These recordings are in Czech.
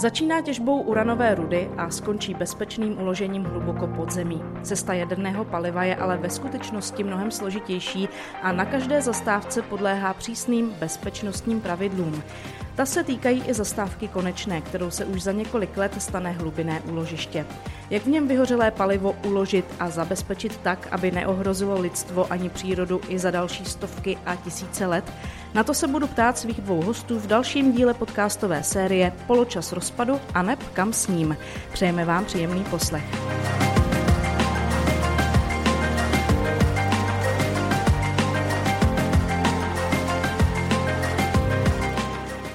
Začíná těžbou uranové rudy a skončí bezpečným uložením hluboko pod zemí. Cesta jaderného paliva je ale ve skutečnosti mnohem složitější a na každé zastávce podléhá přísným bezpečnostním pravidlům. Ta se týkají i zastávky konečné, kterou se už za několik let stane hlubinné úložiště. Jak v něm vyhořelé palivo uložit a zabezpečit tak, aby neohrozilo lidstvo ani přírodu i za další stovky a tisíce let? Na to se budu ptát svých dvou hostů v dalším díle podcastové série Poločas rozpadu a neb kam s ním. Přejeme vám příjemný poslech.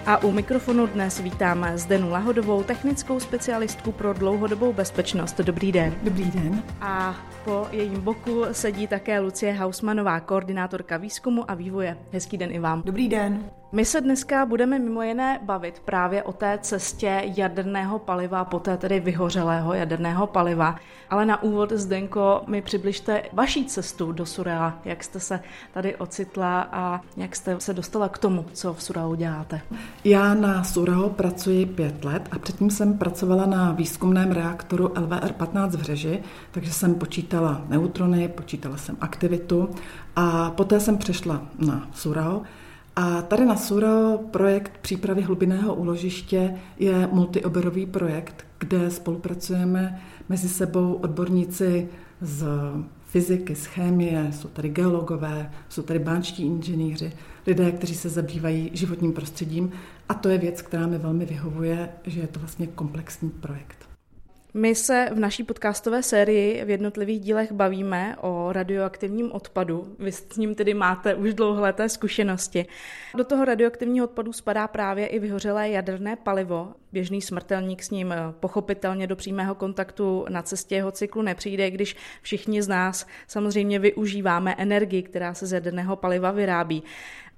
A u mikrofonu dnes vítám Zdenu Lahodovou, technickou specialistku pro dlouhodobou bezpečnost. Dobrý den. Dobrý den. A po jejím boku sedí také Lucie Hausmanová, koordinátorka výzkumu a vývoje. Hezký den i vám. Dobrý den. My se dneska budeme mimo jiné bavit právě o té cestě jaderného paliva, poté tedy vyhořelého jaderného paliva. Ale na úvod, Zdenko, mi přibližte vaší cestu do Surela, jak jste se tady ocitla a jak jste se dostala k tomu, co v Surelu děláte. Já na Surelu pracuji pět let a předtím jsem pracovala na výzkumném reaktoru LVR-15 v Řeži, takže jsem počítala neutrony, počítala jsem aktivitu a poté jsem přešla na Surel. A tady na Suro projekt přípravy hlubinného úložiště je multioberový projekt, kde spolupracujeme mezi sebou odborníci z fyziky, z chemie, jsou tady geologové, jsou tady bánčtí inženýři, lidé, kteří se zabývají životním prostředím a to je věc, která mi velmi vyhovuje, že je to vlastně komplexní projekt. My se v naší podcastové sérii v jednotlivých dílech bavíme o radioaktivním odpadu. Vy s ním tedy máte už dlouholeté zkušenosti. Do toho radioaktivního odpadu spadá právě i vyhořelé jaderné palivo. Běžný smrtelník s ním pochopitelně do přímého kontaktu na cestě jeho cyklu nepřijde, když všichni z nás samozřejmě využíváme energii, která se z jaderného paliva vyrábí.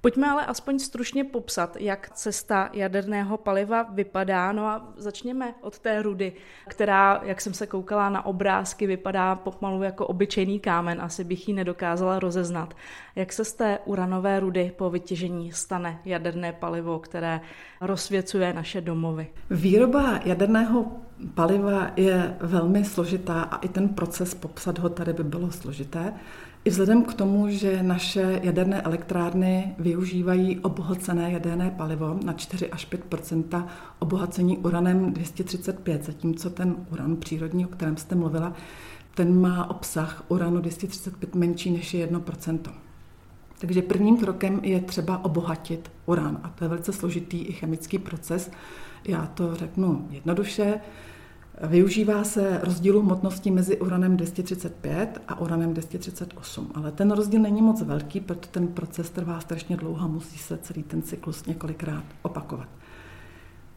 Pojďme ale aspoň stručně popsat, jak cesta jaderného paliva vypadá. No a začněme od té rudy, která, jak jsem se koukala na obrázky, vypadá pomalu jako obyčejný kámen. Asi bych ji nedokázala rozeznat. Jak se z té uranové rudy po vytěžení stane jaderné palivo, které rozsvěcuje naše domovy? Výroba jaderného paliva je velmi složitá a i ten proces popsat ho tady by bylo složité. I vzhledem k tomu, že naše jaderné elektrárny využívají obohacené jaderné palivo na 4 až 5% obohacení uranem 235, zatímco ten uran přírodní, o kterém jste mluvila, ten má obsah uranu 235 menší než je 1% takže prvním krokem je třeba obohatit uran a to je velice složitý i chemický proces. Já to řeknu jednoduše. Využívá se rozdílu hmotnosti mezi uranem 235 a uranem 238, ale ten rozdíl není moc velký, protože ten proces trvá strašně dlouho a musí se celý ten cyklus několikrát opakovat.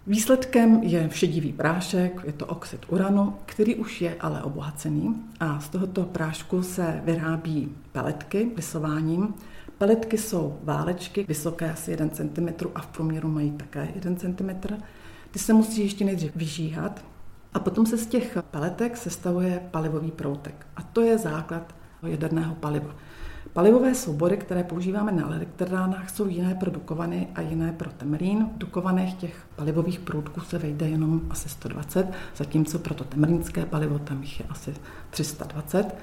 Výsledkem je všedivý prášek, je to oxid uranu, který už je ale obohacený a z tohoto prášku se vyrábí peletky vysováním. Peletky jsou válečky, vysoké asi 1 cm a v průměru mají také 1 cm. Ty se musí ještě nejdřív vyžíhat, a potom se z těch paletek sestavuje palivový proutek. A to je základ jaderného paliva. Palivové soubory, které používáme na elektrárnách, jsou jiné pro Dukovany a jiné pro Temerín. V Dukovanech těch palivových průtků se vejde jenom asi 120, zatímco pro to temerínské palivo tam jich je asi 320.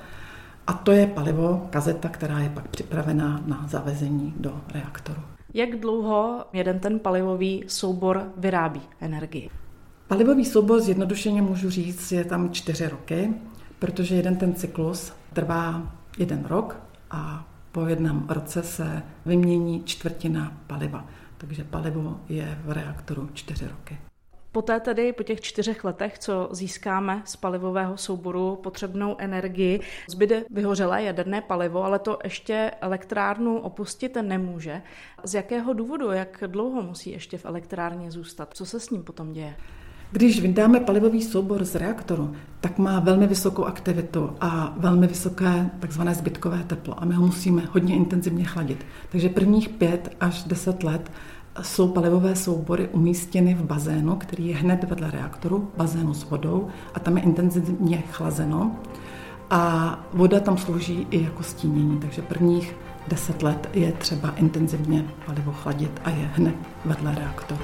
A to je palivo, kazeta, která je pak připravená na zavezení do reaktoru. Jak dlouho jeden ten palivový soubor vyrábí energii? Palivový soubor zjednodušeně můžu říct, je tam čtyři roky, protože jeden ten cyklus trvá jeden rok a po jednom roce se vymění čtvrtina paliva. Takže palivo je v reaktoru čtyři roky. Poté tedy po těch čtyřech letech, co získáme z palivového souboru potřebnou energii, zbyde vyhořelé jaderné palivo, ale to ještě elektrárnu opustit nemůže. Z jakého důvodu, jak dlouho musí ještě v elektrárně zůstat? Co se s ním potom děje? Když vydáme palivový soubor z reaktoru, tak má velmi vysokou aktivitu a velmi vysoké takzvané zbytkové teplo a my ho musíme hodně intenzivně chladit. Takže prvních pět až deset let jsou palivové soubory umístěny v bazénu, který je hned vedle reaktoru, bazénu s vodou a tam je intenzivně chlazeno a voda tam slouží i jako stínění, takže prvních deset let je třeba intenzivně palivo chladit a je hned vedle reaktoru.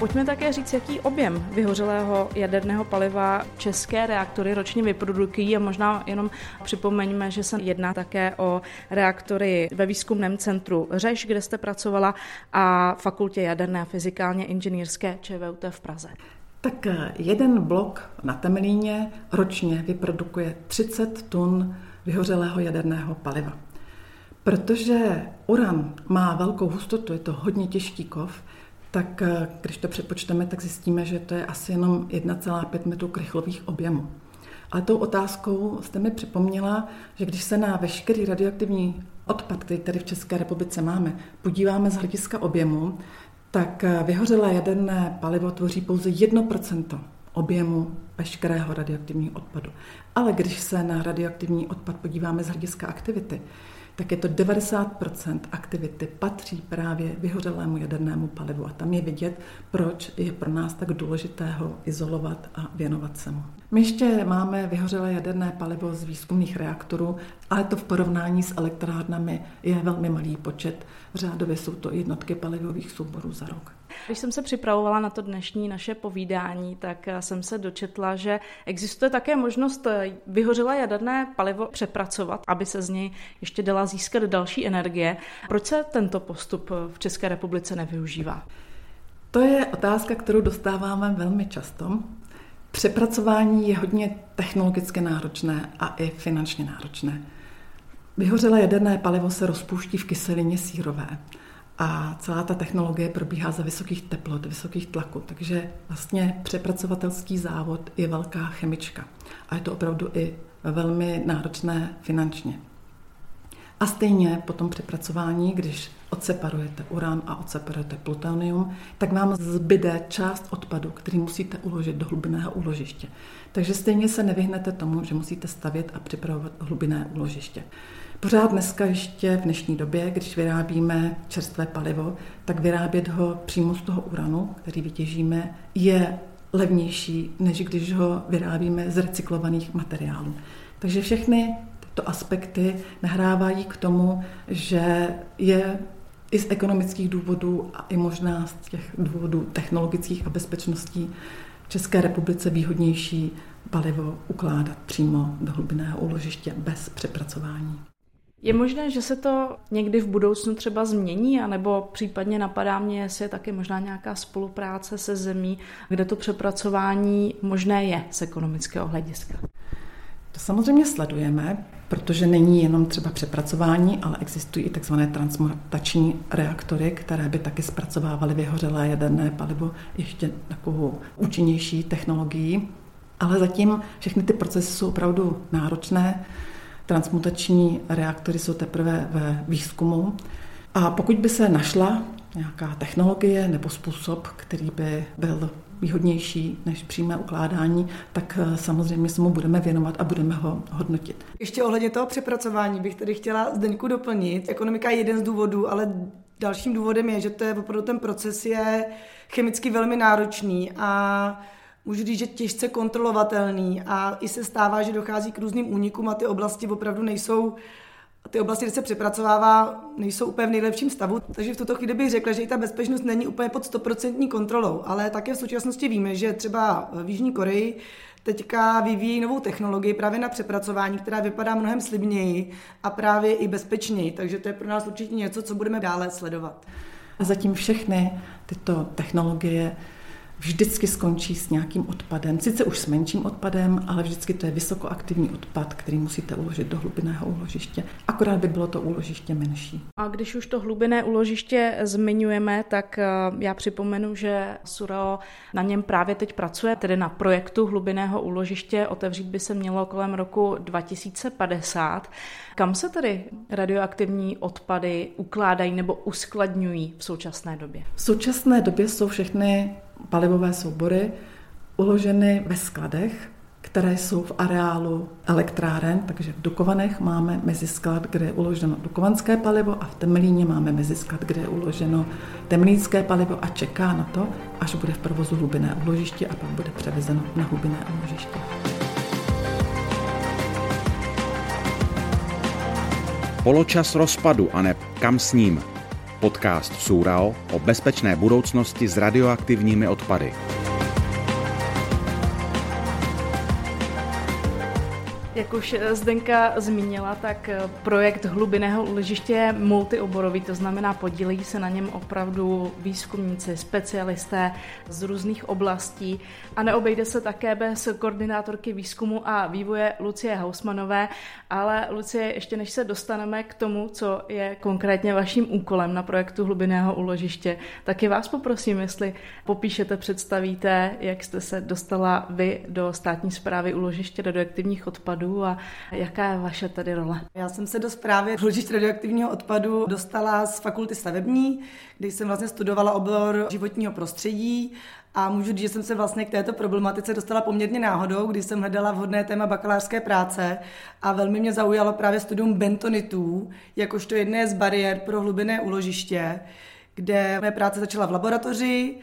Pojďme také říct, jaký objem vyhořelého jaderného paliva české reaktory ročně vyprodukují a možná jenom připomeňme, že se jedná také o reaktory ve výzkumném centru Řeš, kde jste pracovala, a fakultě jaderné a fyzikálně inženýrské ČVUT v Praze. Tak eh, jeden blok na Temelíně ročně vyprodukuje 30 tun vyhořelého jaderného paliva. Protože uran má velkou hustotu, je to hodně těžký kov, tak eh, když to přepočteme, tak zjistíme, že to je asi jenom 1,5 metru krychlových objemů. Ale tou otázkou jste mi připomněla, že když se na veškerý radioaktivní odpad, který tady v České republice máme, podíváme z hlediska objemu, tak eh, vyhořelé jaderné palivo tvoří pouze 1% objemu veškerého radioaktivního odpadu. Ale když se na radioaktivní odpad podíváme z hlediska aktivity, tak je to 90% aktivity patří právě vyhořelému jadernému palivu. A tam je vidět, proč je pro nás tak důležité ho izolovat a věnovat se mu. My ještě máme vyhořelé jaderné palivo z výzkumných reaktorů, ale to v porovnání s elektrárnami je velmi malý počet. Řádově jsou to jednotky palivových souborů za rok. Když jsem se připravovala na to dnešní naše povídání, tak jsem se dočetla, že existuje také možnost vyhořelé jaderné palivo přepracovat, aby se z něj ještě dala získat další energie. Proč se tento postup v České republice nevyužívá? To je otázka, kterou dostáváme velmi často. Přepracování je hodně technologicky náročné a i finančně náročné. Vyhořelé jaderné palivo se rozpouští v kyselině sírové a celá ta technologie probíhá za vysokých teplot, vysokých tlaků, takže vlastně přepracovatelský závod je velká chemička a je to opravdu i velmi náročné finančně. A stejně po tom přepracování, když odseparujete uran a odseparujete plutonium, tak vám zbyde část odpadu, který musíte uložit do hlubinného úložiště. Takže stejně se nevyhnete tomu, že musíte stavět a připravovat hlubinné úložiště. Pořád dneska ještě v dnešní době, když vyrábíme čerstvé palivo, tak vyrábět ho přímo z toho uranu, který vytěžíme, je levnější, než když ho vyrábíme z recyklovaných materiálů. Takže všechny tyto aspekty nahrávají k tomu, že je i z ekonomických důvodů a i možná z těch důvodů technologických a bezpečností v České republice výhodnější palivo ukládat přímo do hlubinného úložiště bez přepracování. Je možné, že se to někdy v budoucnu třeba změní, anebo případně napadá mě, jestli je taky možná nějaká spolupráce se zemí, kde to přepracování možné je z ekonomického hlediska. To samozřejmě sledujeme, protože není jenom třeba přepracování, ale existují i tzv. transmutační reaktory, které by taky zpracovávaly vyhořelé jaderné palivo ještě takovou účinnější technologií. Ale zatím všechny ty procesy jsou opravdu náročné. Transmutační reaktory jsou teprve ve výzkumu. A pokud by se našla nějaká technologie nebo způsob, který by byl výhodnější než přímé ukládání, tak eh, samozřejmě se mu budeme věnovat a budeme ho hodnotit. Ještě ohledně toho přepracování bych tady chtěla Zdeňku doplnit. Ekonomika je jeden z důvodů, ale dalším důvodem je, že to je opravdu ten proces je chemicky velmi náročný a můžu říct, že těžce kontrolovatelný a i se stává, že dochází k různým únikům a ty oblasti opravdu nejsou ty oblasti, kde se přepracovává, nejsou úplně v nejlepším stavu. Takže v tuto chvíli bych řekla, že i ta bezpečnost není úplně pod 100% kontrolou. Ale také v současnosti víme, že třeba v Jižní Koreji teďka vyvíjí novou technologii právě na přepracování, která vypadá mnohem slibněji a právě i bezpečněji. Takže to je pro nás určitě něco, co budeme dále sledovat. A zatím všechny tyto technologie vždycky skončí s nějakým odpadem. Sice už s menším odpadem, ale vždycky to je vysokoaktivní odpad, který musíte uložit do hlubinného úložiště. Akorát by bylo to úložiště menší. A když už to hlubinné úložiště zmiňujeme, tak eh, já připomenu, že Suro na něm právě teď pracuje, tedy na projektu hlubinného úložiště. Otevřít by se mělo kolem roku 2050. Kam se tedy radioaktivní odpady ukládají nebo uskladňují v současné době? V současné době jsou všechny palivové soubory uloženy ve skladech, které jsou v areálu elektráren, takže v Dukovanech máme mezisklad, kde je uloženo dukovanské palivo a v Temelíně máme mezisklad, kde je uloženo temlínské palivo a čeká na to, až bude v provozu hlubinné úložiště a pak bude převezeno na hlubinné úložiště. Poločas rozpadu a ne kam s ním. Podcast Súral o bezpečné budoucnosti s radioaktivními odpady. Jak už Zdenka zmínila, tak projekt hlubinného úložiště je multioborový, to znamená podílejí se na něm opravdu výzkumníci, specialisté z různých oblastí. A neobejde se také bez koordinátorky výzkumu a vývoje Lucie Hausmanové, ale Lucie, ještě než se dostaneme k tomu, co je konkrétně vaším úkolem na projektu hlubinného úložiště, taky vás poprosím, jestli popíšete, představíte, jak jste se dostala vy do státní zprávy úložiště radioaktivních odpadů odpadů a jaká je vaše tady role? Já jsem se do zprávy ložišť radioaktivního odpadu dostala z fakulty stavební, kde jsem vlastně studovala obor životního prostředí a můžu říct, že jsem se vlastně k této problematice dostala poměrně náhodou, když jsem hledala vhodné téma bakalářské práce a velmi mě zaujalo právě studium bentonitů, jakožto jedné z bariér pro hlubinné úložiště, kde mé práce začala v laboratoři,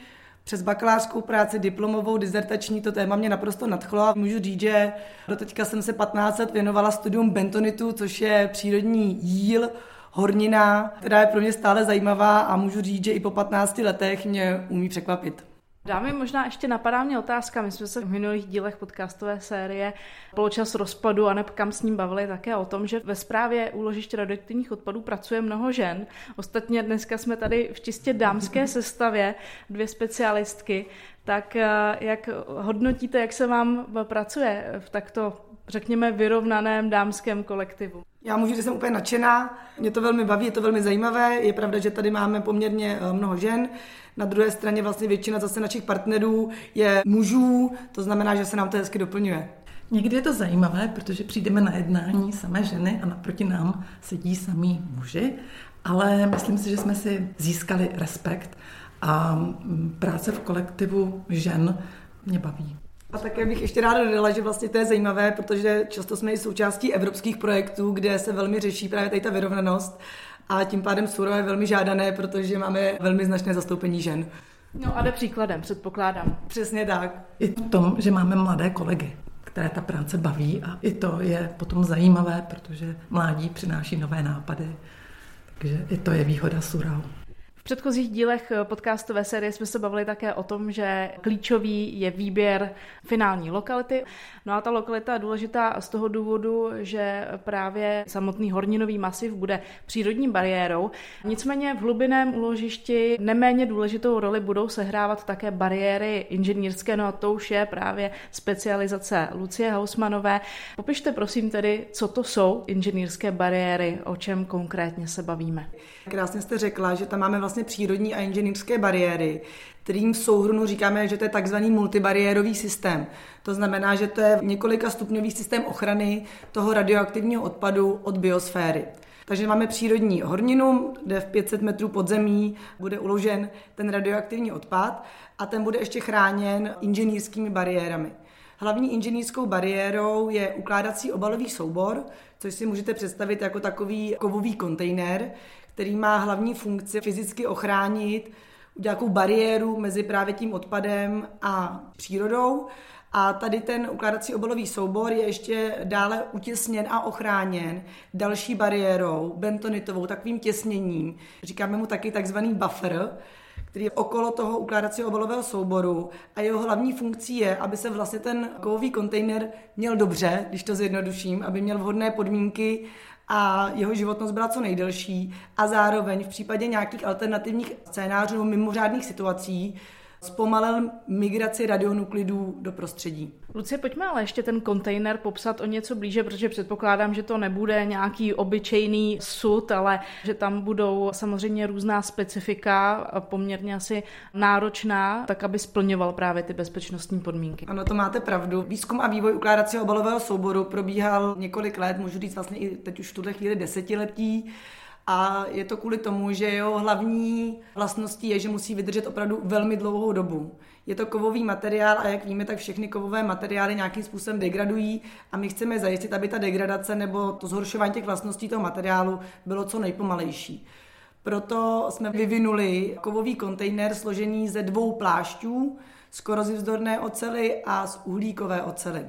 přes bakalářskou práci, diplomovou, dizertační, to téma mě naprosto nadchlo a můžu říct, že do teďka jsem se 15 let věnovala studium bentonitu, což je přírodní jíl, hornina, která je pro mě stále zajímavá a můžu říct, že i po 15 letech mě umí překvapit. Dámy, možná ještě napadá mě otázka. My jsme se v minulých dílech podcastové série Poločas rozpadu a neb kam s ním bavili také o tom, že ve zprávě úložiště radioaktivních odpadů pracuje mnoho žen. Ostatně dneska jsme tady v čistě dámské sestavě, dvě specialistky. Tak eh, jak hodnotíte, jak se vám pracuje v takto, řekněme, vyrovnaném dámském kolektivu? Já můžu, že jsem úplně nadšená, mě to velmi baví, je to velmi zajímavé. Je pravda, že tady máme poměrně eh, mnoho žen. Na druhé straně vlastně většina zase našich partnerů je mužů, to znamená, že se nám to hezky doplňuje. Někdy je to zajímavé, protože přijdeme na jednání samé ženy a naproti nám sedí samý muži, ale myslím si, že jsme si získali respekt a mm, práce v kolektivu žen mě baví. A také bych ještě ráda dodala, že vlastně to je zajímavé, protože často jsme i součástí evropských projektů, kde se velmi řeší právě tady ta vyrovnanost a tím pádem Suro je velmi žádané, protože máme velmi značné zastoupení žen. No a jde příkladem, předpokládám. Přesně tak. I v tom, že máme mladé kolegy, které ta práce baví a i to je potom zajímavé, protože mládí přináší nové nápady. Takže i to je výhoda Surau předchozích dílech eh, podcastové série jsme se bavili také o tom, že klíčový je výběr finální lokality. No a ta lokalita je důležitá z toho důvodu, že právě samotný horninový masiv bude přírodní bariérou. Nicméně v hlubinném úložišti neméně důležitou roli budou sehrávat také bariéry inženýrské, no a to už je právě specializace Lucie Hausmanové. Popište prosím tedy, co to jsou inženýrské bariéry, o čem konkrétně se bavíme. Krásně jste řekla, že tam máme vlastně přírodní a inženýrské bariéry, kterým v souhrnu říkáme, že to je takzvaný multibariérový systém. To znamená, že to je několika stupňový systém ochrany toho radioaktivního odpadu od biosféry. Takže máme přírodní horninu, kde v 500 metrů pod zemí bude uložen ten radioaktivní odpad a ten bude ještě chráněn inženýrskými bariérami. Hlavní inženýrskou bariérou je ukládací obalový soubor, což si můžete představit jako takový kovový kontejner, který má hlavní funkci fyzicky ochránit nějakou bariéru mezi právě tím odpadem a přírodou. A tady ten ukládací obalový soubor je ještě dále utěsněn a ochráněn další bariérou, bentonitovou, takovým těsněním. Říkáme mu taky takzvaný buffer, který je okolo toho ukládacího obalového souboru a jeho hlavní funkcí je, aby se vlastně ten kovový kontejner měl dobře, když to zjednoduším, aby měl vhodné podmínky a jeho životnost byla co nejdelší a zároveň v případě nějakých alternativních scénářů mimořádných situací zpomalil migraci radionuklidů do prostředí. Lucie, pojďme ale ještě ten kontejner popsat o něco blíže, protože předpokládám, že to nebude nějaký obyčejný sud, ale že tam budou samozřejmě různá specifika, poměrně asi náročná, tak aby splňoval právě ty bezpečnostní podmínky. Ano, to máte pravdu. Výzkum a vývoj ukládacího obalového souboru probíhal několik let, můžu říct vlastně i teď už v tuhle chvíli desetiletí. A je to kvůli tomu, že jeho hlavní vlastností je, že musí vydržet opravdu velmi dlouhou dobu. Je to kovový materiál a jak víme, tak všechny kovové materiály nějakým způsobem degradují a my chceme zajistit, aby ta degradace nebo to zhoršování těch vlastností toho materiálu bylo co nejpomalejší. Proto jsme vyvinuli kovový kontejner složený ze dvou plášťů z korozivzdorné ocely a z uhlíkové ocely.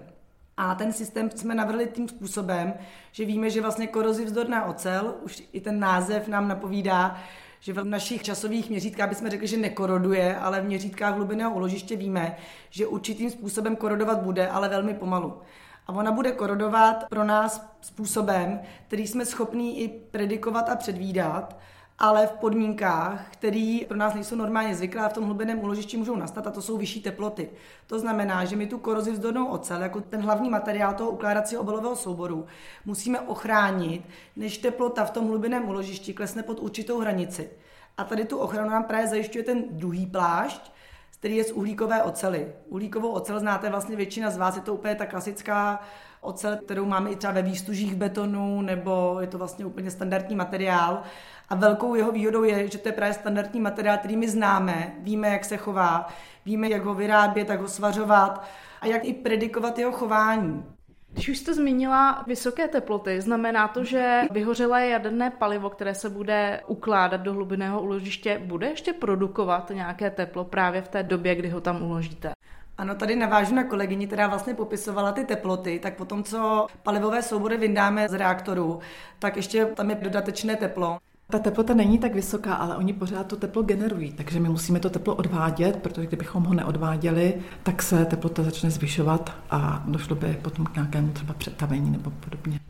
A ten systém jsme navrhli tím způsobem, že víme, že vlastně korozivzdorná ocel, už i ten název nám napovídá, že v našich časových měřítkách bychom řekli, že nekoroduje, ale v měřítkách hlubinného uložiště víme, že určitým způsobem korodovat bude, ale velmi pomalu. A ona bude korodovat pro nás způsobem, který jsme schopní i predikovat a předvídat, ale v podmínkách, které pro nás nejsou normálně zvyklé a v tom hlubiném úložišti můžou nastat, a to jsou vyšší teploty. To znamená, že my tu korozi vzdornou ocel, jako ten hlavní materiál toho ukládacího obalového souboru, musíme ochránit, než teplota v tom hlubiném úložišti klesne pod určitou hranici. A tady tu ochranu nám právě zajišťuje ten druhý plášť, který je z uhlíkové ocely. Uhlíkovou ocel znáte vlastně většina z vás, je to úplně ta klasická ocel, kterou máme i třeba ve výstužích betonu, nebo je to vlastně úplně standardní materiál. A velkou jeho výhodou je, že to je právě standardní materiál, který my známe, víme, jak se chová, víme, jak ho vyrábět, jak ho svařovat a jak i predikovat jeho chování. Když už jste zmínila vysoké teploty, znamená to, že vyhořelé jaderné palivo, které se bude ukládat do hlubinného uložiště, bude ještě produkovat nějaké teplo právě v té době, kdy ho tam uložíte? Ano, tady navážu na kolegyni, která vlastně popisovala ty teploty, tak potom, co palivové soubory vyndáme z reaktoru, tak ještě tam je dodatečné teplo. Ta teplota není tak vysoká, ale oni pořád to teplo generují, takže my musíme to teplo odvádět, protože kdybychom ho neodváděli, tak se teplota začne zvyšovat a došlo by potom k nějakému třeba přetavení nebo podobně.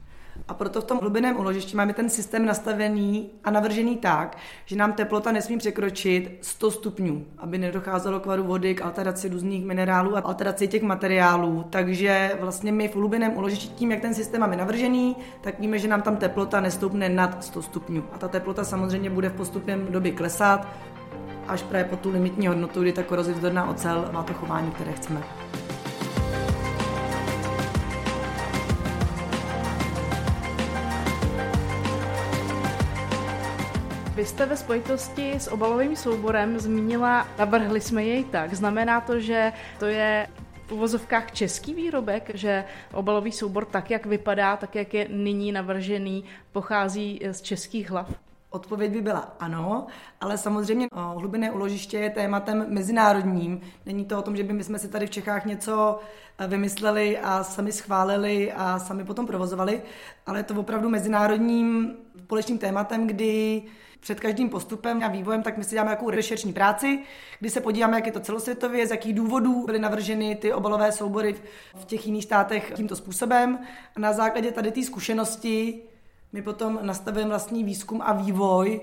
A proto v tom hlubinném uložišti máme ten systém nastavený a navržený tak, že nám teplota nesmí překročit 100 stupňů, aby nedocházelo k varu vody, k alteraci různých minerálů a alteraci těch materiálů. Takže vlastně my v hlubinném uložišti tím, jak ten systém máme navržený, tak víme, že nám tam teplota nestoupne nad 100 stupňů. A ta teplota samozřejmě bude v postupném době klesat až právě po tu limitní hodnotu, kdy ta korozivzdorná ocel má to chování, které chceme. Vy jste ve spojitosti s obalovým souborem zmínila, navrhli jsme jej tak. Znamená to, že to je v uvozovkách český výrobek, že obalový soubor tak, jak vypadá, tak, jak je nyní navržený, pochází z českých hlav? Odpověď by byla ano, ale samozřejmě hlubinné uložiště je tématem mezinárodním. Není to o tom, že by my jsme si tady v Čechách něco eh, vymysleli a sami schválili a sami potom provozovali, ale je to opravdu mezinárodním společným tématem, kdy před každým postupem a vývojem, tak my si děláme nějakou rešeršní práci, kdy se podíváme, jak je to celosvětově, z jakých důvodů byly navrženy ty obalové soubory v těch jiných státech tímto způsobem. A na základě tady té zkušenosti my potom nastavujeme vlastní výzkum a vývoj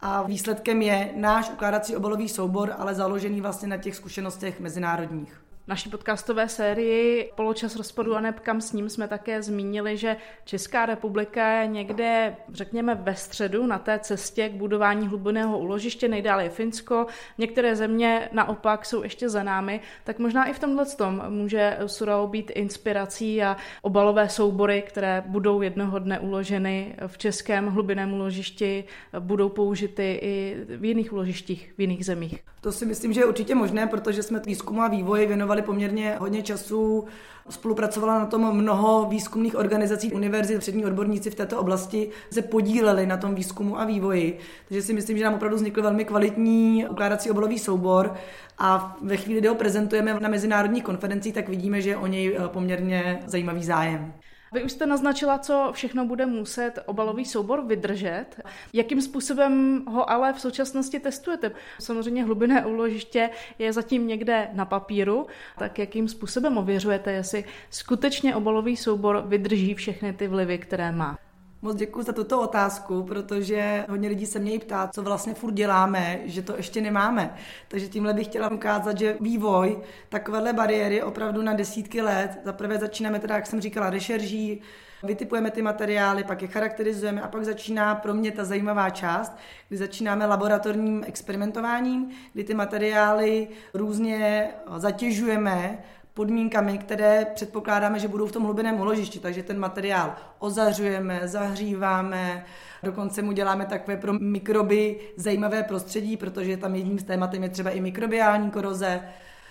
a výsledkem je náš ukládací obalový soubor, ale založený vlastně na těch zkušenostech mezinárodních naší podcastové sérii Poločas rozpadu a kam s ním jsme také zmínili, že Česká republika je někde, řekněme, ve středu na té cestě k budování hlubinného úložiště, nejdále je Finsko, některé země naopak jsou ještě za námi, tak možná i v tomhle tom může Surao být inspirací a obalové soubory, které budou jednoho dne uloženy v českém hlubinném úložišti, budou použity i v jiných úložištích, v jiných zemích. To si myslím, že je určitě možné, protože jsme výzkumu a vývoji věnovali poměrně hodně času. Spolupracovala na tom mnoho výzkumných organizací, univerzit, přední odborníci v této oblasti se podíleli na tom výzkumu a vývoji. Takže si myslím, že nám opravdu vznikl velmi kvalitní ukládací obalový soubor a ve chvíli, kdy ho prezentujeme na mezinárodních konferencích, tak vidíme, že je o něj poměrně zajímavý zájem. Vy už jste naznačila, co všechno bude muset obalový soubor vydržet. Jakým způsobem ho ale v současnosti testujete? Samozřejmě hlubinné úložiště je zatím někde na papíru, tak jakým způsobem ověřujete, jestli skutečně obalový soubor vydrží všechny ty vlivy, které má? Moc děkuji za tuto otázku, protože hodně lidí se mě ptá, co vlastně furt děláme, že to ještě nemáme. Takže tímhle bych chtěla ukázat, že vývoj takovéhle bariéry opravdu na desítky let. Zaprvé začínáme teda, jak jsem říkala, rešerží, vytipujeme ty materiály, pak je charakterizujeme a pak začíná pro mě ta zajímavá část, kdy začínáme laboratorním experimentováním, kdy ty materiály různě zatěžujeme podmínkami, které předpokládáme, že budou v tom hlubinném uložišti. Takže ten materiál ozařujeme, zahříváme, dokonce mu děláme takové pro mikroby zajímavé prostředí, protože tam jedním z tématem je třeba i mikrobiální koroze.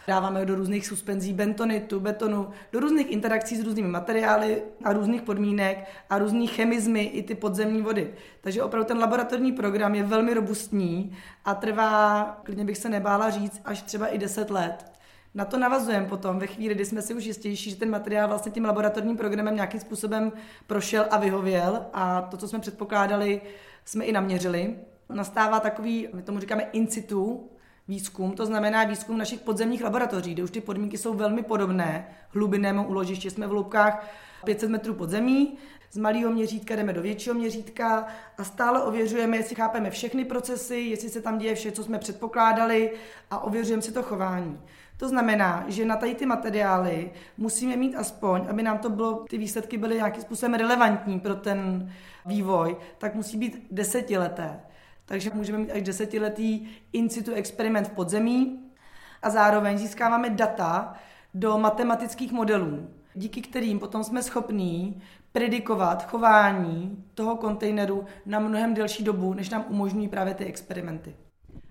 Dáváme ho do různých suspenzí bentonitu, betonu, do různých interakcí s různými materiály a různých podmínek a různý chemizmy i ty podzemní vody. Takže opravdu ten laboratorní program je velmi robustní a trvá, klidně bych se nebála říct, až třeba i 10 let. Na to navazujeme potom ve chvíli, kdy jsme si už jistější, že ten materiál vlastně tím laboratorním programem nějakým způsobem prošel a vyhověl a to, co jsme předpokládali, jsme i naměřili. nastává takový, my tomu říkáme in situ, výzkum, to znamená výzkum našich podzemních laboratoří, kde už ty podmínky jsou velmi podobné. Hlubinnému úložiště jsme v hloubkách 500 metrů pod zemí, z malého měřítka jdeme do většího měřítka a stále ověřujeme, jestli chápeme všechny procesy, jestli se tam děje vše, co jsme předpokládali a ověřujeme si to chování. To znamená, že na tady ty materiály musíme mít aspoň, aby nám to bylo, ty výsledky byly nějakým způsobem relevantní pro ten vývoj, tak musí být desetileté. Takže můžeme mít až desetiletý in situ experiment v podzemí a zároveň získáváme data do matematických modelů, díky kterým potom jsme schopní predikovat chování toho kontejneru na mnohem delší dobu, než nám umožňují právě ty experimenty.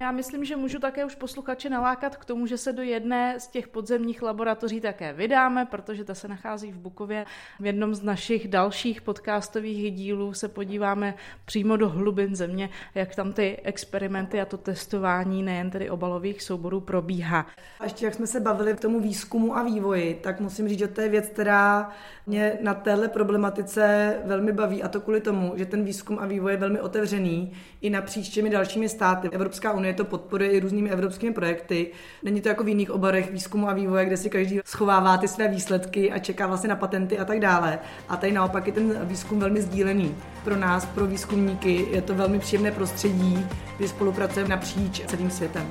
Já myslím, že můžu také už posluchače nalákat k tomu, že se do jedné z těch podzemních laboratoří také vydáme, protože ta se nachází v Bukově. V jednom z našich dalších podcastových dílů se podíváme přímo do hlubin země, jak tam ty experimenty a to testování nejen tedy obalových souborů probíhá. A ještě jak jsme se bavili k tomu výzkumu a vývoji, tak musím říct, že to je věc, která mě na téhle problematice velmi baví a to kvůli tomu, že ten výzkum a vývoj je velmi otevřený i napříč těmi dalšími státy. Evropská unie to podporuje i různými evropskými projekty. Není to jako v jiných oborech výzkumu a vývoje, kde si každý schovává ty své výsledky a čeká vlastně na patenty a tak dále. A tady naopak je ten výzkum velmi sdílený. Pro nás, pro výzkumníky, je to velmi příjemné prostředí, kdy spolupracujeme napříč celým světem.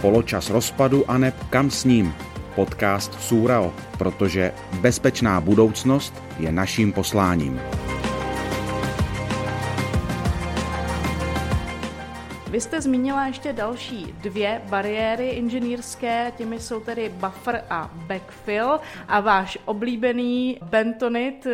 Poločas rozpadu a neb kam s ním? Podcast Súrao, protože bezpečná budoucnost je naším posláním. Vy jste zmínila ještě další dvě bariéry inženýrské, těmi jsou tedy buffer a backfill a váš oblíbený bentonit,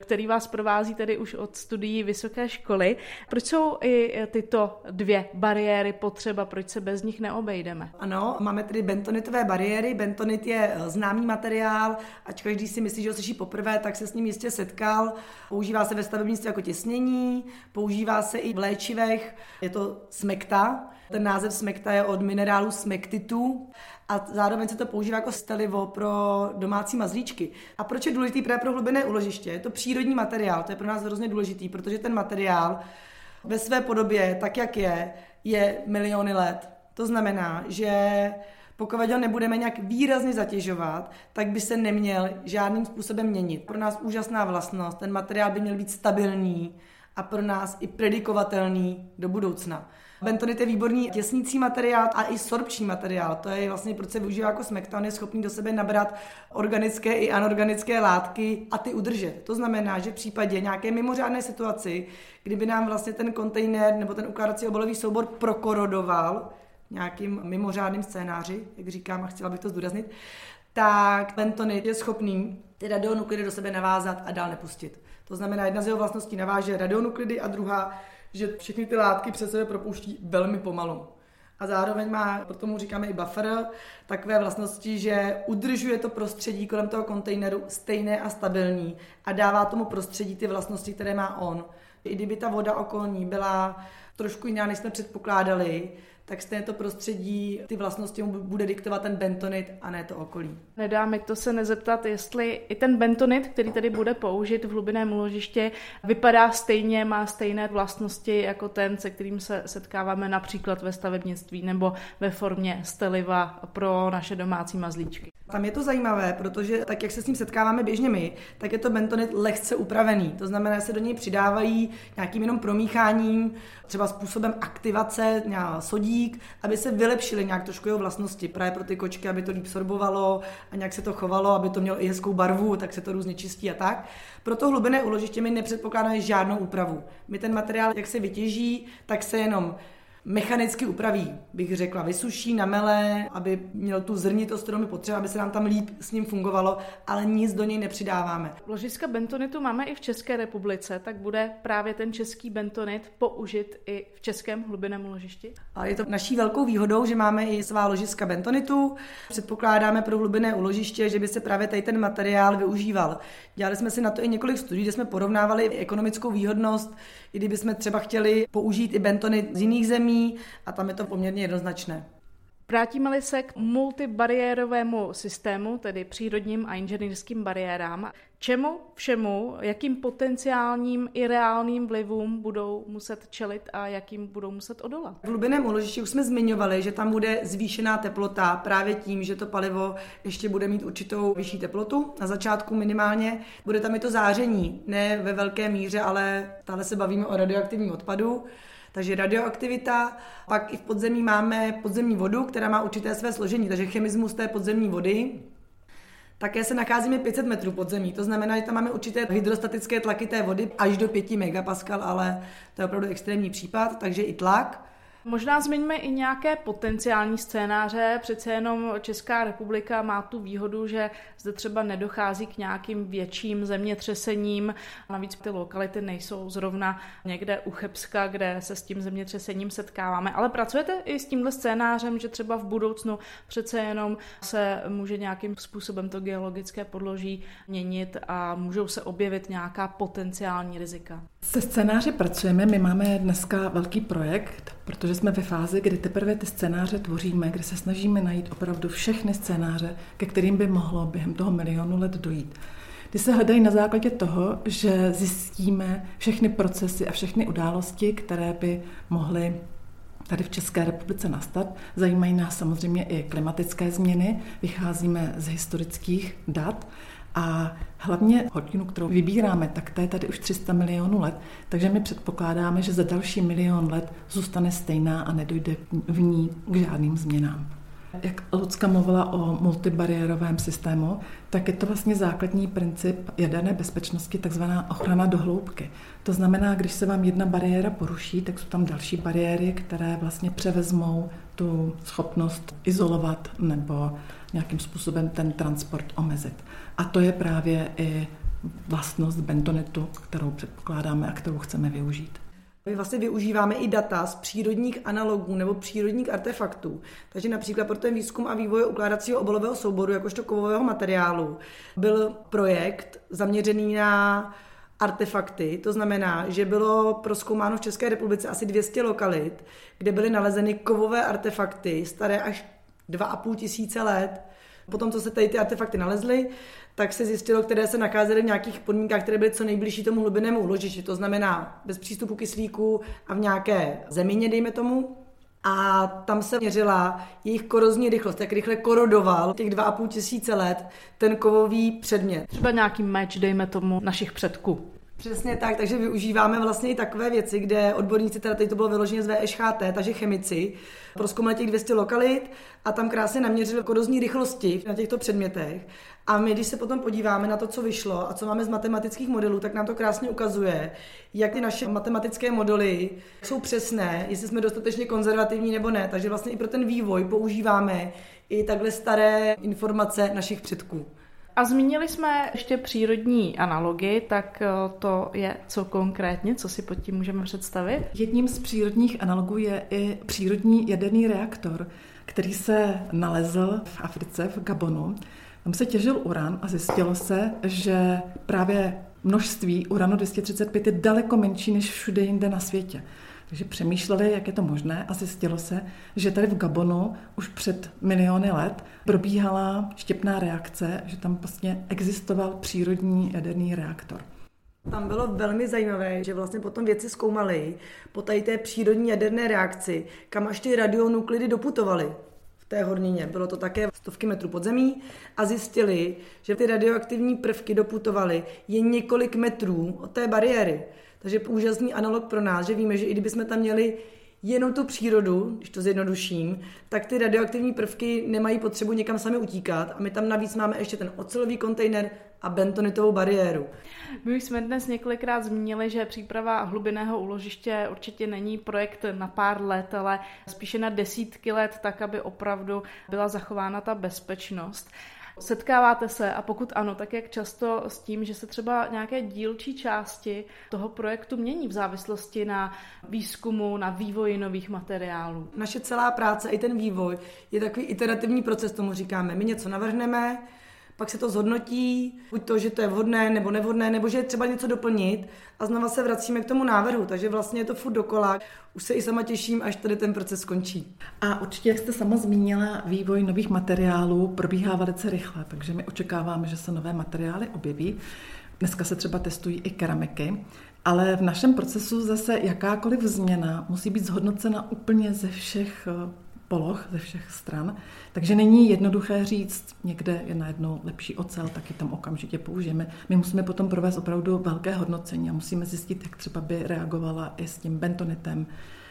který vás provází tedy už od studií vysoké školy. Proč jsou i tyto dvě bariéry potřeba, proč se bez nich neobejdeme? Ano, máme tedy bentonitové bariéry. Bentonit je známý materiál, ať každý si myslí, že ho slyší poprvé, tak se s ním jistě setkal. Používá se ve stavebnictví jako těsnění, používá se i v léčivech, je to smek smekta. Ten název smekta je od minerálu smektitu a zároveň se to používá jako stelivo pro domácí mazlíčky. A proč je důležitý právě pro hlubinné úložiště? Je to přírodní materiál, to je pro nás hrozně důležitý, protože ten materiál ve své podobě, tak jak je, je miliony let. To znamená, že pokud ho nebudeme nějak výrazně zatěžovat, tak by se neměl žádným způsobem měnit. Pro nás úžasná vlastnost, ten materiál by měl být stabilní a pro nás i predikovatelný do budoucna. Bentonit je výborný těsnící materiál a i sorpční materiál. To je vlastně, proč se využívá jako smekta. On je schopný do sebe nabrat organické i anorganické látky a ty udržet. To znamená, že v případě nějaké mimořádné situaci, kdyby nám vlastně ten kontejner nebo ten ukládací obalový soubor prokorodoval nějakým mimořádným scénáři, jak říkám a chtěla bych to zdůraznit, tak bentonit je schopný ty radionuklidy do sebe navázat a dál nepustit. To znamená, jedna z jeho vlastností naváže radionuklidy a druhá že všechny ty látky přes sebe propouští velmi pomalu. A zároveň má, proto mu říkáme i buffer, takové vlastnosti, že udržuje to prostředí kolem toho kontejneru stejné a stabilní a dává tomu prostředí ty vlastnosti, které má on. I kdyby ta voda okolní byla trošku jiná, než jsme předpokládali, tak stejně to prostředí, ty vlastnosti mu bude diktovat ten bentonit a ne to okolí. Nedá mi to se nezeptat, jestli i ten bentonit, který tady bude použit v hlubinném úložiště, vypadá stejně, má stejné vlastnosti jako ten, se kterým se setkáváme například ve stavebnictví nebo ve formě steliva pro naše domácí mazlíčky. Tam je to zajímavé, protože tak, jak se s ním setkáváme běžně my, tak je to bentonit lehce upravený. To znamená, že se do něj přidávají nějakým jenom promícháním, třeba způsobem aktivace, sodík, aby se vylepšily nějak trošku jeho vlastnosti. Právě pro ty kočky, aby to líp sorbovalo a nějak se to chovalo, aby to mělo i hezkou barvu, tak se to různě čistí a tak. Pro to hlubinné uložiště my nepředpokládáme žádnou úpravu. My ten materiál, jak se vytěží, tak se jenom mechanicky upraví, bych řekla, vysuší, namele, aby měl tu zrnitost, kterou mi potřeba, aby se nám tam líp s ním fungovalo, ale nic do něj nepřidáváme. Ložiska bentonitu máme i v České republice, tak bude právě ten český bentonit použit i v českém hlubinném ložišti? A je to naší velkou výhodou, že máme i svá ložiska bentonitu. Předpokládáme pro hlubinné uložiště, že by se právě tady ten materiál využíval. Dělali jsme si na to i několik studií, kde jsme porovnávali ekonomickou výhodnost, i kdybychom třeba chtěli použít i bentonit z jiných zemí, zemí a tam je to poměrně jednoznačné. Vrátíme-li se k multibariérovému systému, tedy přírodním a inženýrským bariérám, Čemu všemu, jakým potenciálním i reálným vlivům budou muset čelit a jakým budou muset odolat? V hlubinném úložišti už jsme zmiňovali, že tam bude zvýšená teplota právě tím, že to palivo ještě bude mít určitou vyšší teplotu. Na začátku minimálně bude tam i to záření, ne ve velké míře, ale stále se bavíme o radioaktivním odpadu. Takže radioaktivita, pak i v podzemí máme podzemní vodu, která má určité své složení, takže chemismus té podzemní vody také se nacházíme 500 metrů pod zemí. To znamená, že tam máme určité hydrostatické tlaky té vody až do 5 megapascal, ale to je opravdu extrémní případ, takže i tlak. Možná zmiňme i nějaké potenciální scénáře. Přece jenom Česká republika má tu výhodu, že zde třeba nedochází k nějakým větším zemětřesením. Navíc ty lokality nejsou zrovna někde u Chebska, kde se s tím zemětřesením setkáváme. Ale pracujete i s tímhle scénářem, že třeba v budoucnu přece jenom se může nějakým způsobem to geologické podloží měnit a můžou se objevit nějaká potenciální rizika? Se scénáři pracujeme, my máme dneska velký projekt, protože jsme ve fázi, kdy teprve ty scénáře tvoříme, kde se snažíme najít opravdu všechny scénáře, ke kterým by mohlo během toho milionu let dojít. Ty se hledají na základě toho, že zjistíme všechny procesy a všechny události, které by mohly tady v České republice nastat. Zajímají nás samozřejmě i klimatické změny, vycházíme z historických dat a hlavně hodinu, kterou vybíráme, tak to je tady už 300 milionů let, takže my předpokládáme, že za další milion let zůstane stejná a nedojde v ní k žádným změnám. Jak Lucka mluvila o multibariérovém systému, tak je to vlastně základní princip jaderné bezpečnosti, takzvaná ochrana do hloubky. To znamená, když se vám jedna bariéra poruší, tak jsou tam další bariéry, které vlastně převezmou tu schopnost izolovat nebo nějakým způsobem ten transport omezit. A to je právě i vlastnost bentonitu, kterou předpokládáme a kterou chceme využít. My vlastně využíváme i data z přírodních analogů nebo přírodních artefaktů. Takže například pro ten výzkum a vývoj ukládacího obalového souboru jakožto kovového materiálu byl projekt zaměřený na artefakty. To znamená, že bylo proskoumáno v České republice asi 200 lokalit, kde byly nalezeny kovové artefakty staré až 2,5 tisíce let. Potom, co se tady ty artefakty nalezly, tak se zjistilo, které se nacházely v nějakých podmínkách, které byly co nejbližší tomu hlubinnému úložišti. To znamená bez přístupu kyslíku a v nějaké zemině, dejme tomu. A tam se měřila jejich korozní rychlost, jak rychle korodoval těch 2,5 tisíce let ten kovový předmět. Třeba nějaký meč, dejme tomu, našich předků. Přesně tak, takže využíváme vlastně i takové věci, kde odborníci, teda teď to bylo vyloženě z VŠHT, takže chemici, proskoumali těch 200 lokalit a tam krásně naměřili korozní rychlosti na těchto předmětech. A my, když se potom podíváme na to, co vyšlo a co máme z matematických modelů, tak nám to krásně ukazuje, jak ty naše matematické modely jsou přesné, jestli jsme dostatečně konzervativní nebo ne. Takže vlastně i pro ten vývoj používáme i takhle staré informace našich předků. A zmínili jsme ještě přírodní analogy, tak eh, to je co konkrétně, co si pod tím můžeme představit? Jedním z přírodních analogů je i přírodní jaderný reaktor, který se nalezl v Africe, v Gabonu. Tam se těžil uran a zjistilo se, že právě množství uranu 235 je daleko menší než všude jinde na světě. Takže přemýšleli, jak je to možné a zjistilo se, že tady v Gabonu už před miliony let probíhala štěpná reakce, že tam vlastně existoval přírodní jaderný reaktor. Tam bylo velmi zajímavé, že vlastně potom věci zkoumali po tady té přírodní jaderné reakci, kam až ty radionuklidy doputovaly v té hornině. Bylo to také stovky metrů pod zemí a zjistili, že ty radioaktivní prvky doputovaly jen několik metrů od té bariéry. Takže úžasný analog pro nás, že víme, že i kdybychom tam měli jenom tu přírodu, když to zjednoduším, tak ty radioaktivní prvky nemají potřebu někam sami utíkat a my tam navíc máme ještě ten ocelový kontejner a bentonitovou bariéru. My už jsme dnes několikrát zmínili, že příprava hlubinného úložiště určitě není projekt na pár let, ale spíše na desítky let, tak aby opravdu byla zachována ta bezpečnost. Setkáváte se a pokud ano, tak jak často s tím, že se třeba nějaké dílčí části toho projektu mění v závislosti na výzkumu, na vývoji nových materiálů? Naše celá práce i ten vývoj je takový iterativní proces, tomu říkáme. My něco navrhneme, pak se to zhodnotí, buď to, že to je vhodné nebo nevhodné, nebo že je třeba něco doplnit a znova se vracíme k tomu návrhu, takže vlastně je to furt dokola. Už se i sama těším, až tady ten proces skončí. A určitě, jak jste sama zmínila, vývoj nových materiálů probíhá velice rychle, takže my očekáváme, že se nové materiály objeví. Dneska se třeba testují i keramiky, ale v našem procesu zase jakákoliv změna musí být zhodnocena úplně ze všech eh, poloh, ze všech stran. Takže není jednoduché říct, někde je najednou lepší ocel, tak ji tam okamžitě použijeme. My musíme potom provést opravdu velké hodnocení a musíme zjistit, jak třeba by reagovala i s tím bentonitem.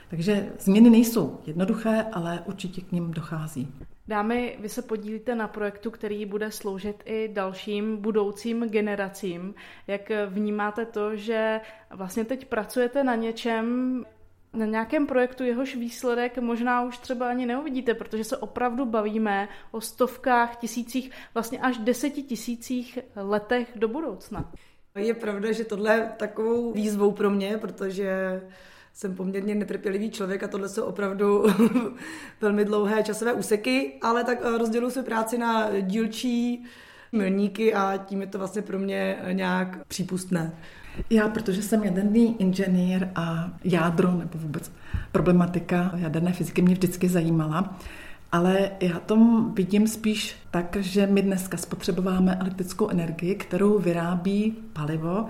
Takže změny nejsou jednoduché, ale určitě k ním dochází. Dámy, vy se podílíte na projektu, který bude sloužit i dalším budoucím generacím. Jak vnímáte to, že vlastně teď pracujete na něčem, na nějakém projektu, jehož výsledek možná už třeba ani neuvidíte, protože se opravdu bavíme o stovkách, tisících, vlastně až deseti tisících letech do budoucna. Je pravda, že tohle je takovou výzvou pro mě, protože jsem poměrně netrpělivý člověk a tohle jsou opravdu velmi dlouhé časové úseky, ale tak eh, rozděluji si práci na dílčí milníky a tím je to vlastně pro mě nějak přípustné. Já, protože jsem jaderný inženýr a jádro nebo vůbec problematika jaderné fyziky mě vždycky zajímala, ale já tom vidím spíš tak, že my dneska spotřebováme elektrickou energii, kterou vyrábí palivo,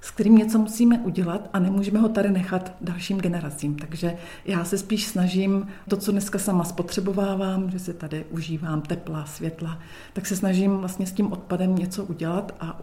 s kterým něco musíme udělat a nemůžeme ho tady nechat dalším generacím. Takže já se spíš snažím to, co dneska sama spotřebovávám, že si tady užívám tepla, světla, tak se snažím vlastně s tím odpadem něco udělat a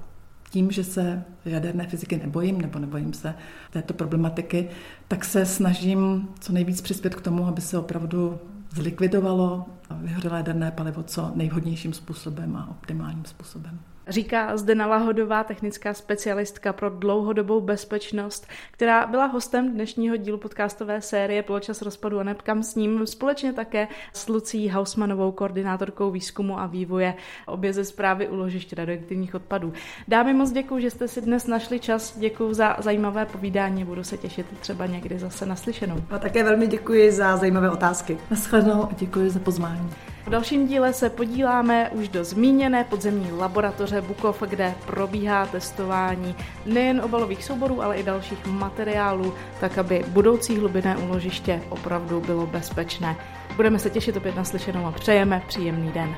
tím, že se jaderné fyziky nebojím nebo nebojím se této problematiky, tak se snažím co nejvíc přispět k tomu, aby se opravdu zlikvidovalo vyhořelé jaderné palivo co nejvhodnějším způsobem a optimálním způsobem. Říká Zdena Lahodová, technická specialistka pro dlouhodobou bezpečnost, která byla hostem dnešního dílu podcastové série Poločas rozpadu a nepkam s ním společně také s Lucí Hausmanovou, koordinátorkou výzkumu a vývoje obě ze zprávy uložiště radioaktivních odpadů. Dámy moc děkuji, že jste si dnes našli čas, děkuji za zajímavé povídání, budu se těšit třeba někdy zase naslyšenou. A také velmi děkuji za zajímavé otázky. Naschledanou a děkuji za pozvání. V dalším díle se podíláme už do zmíněné podzemní laboratoře Bukov, kde probíhá testování nejen obalových souborů, ale i dalších materiálů, tak aby budoucí hlubinné úložiště opravdu bylo bezpečné. Budeme se těšit opět na slyšenou a přejeme příjemný den.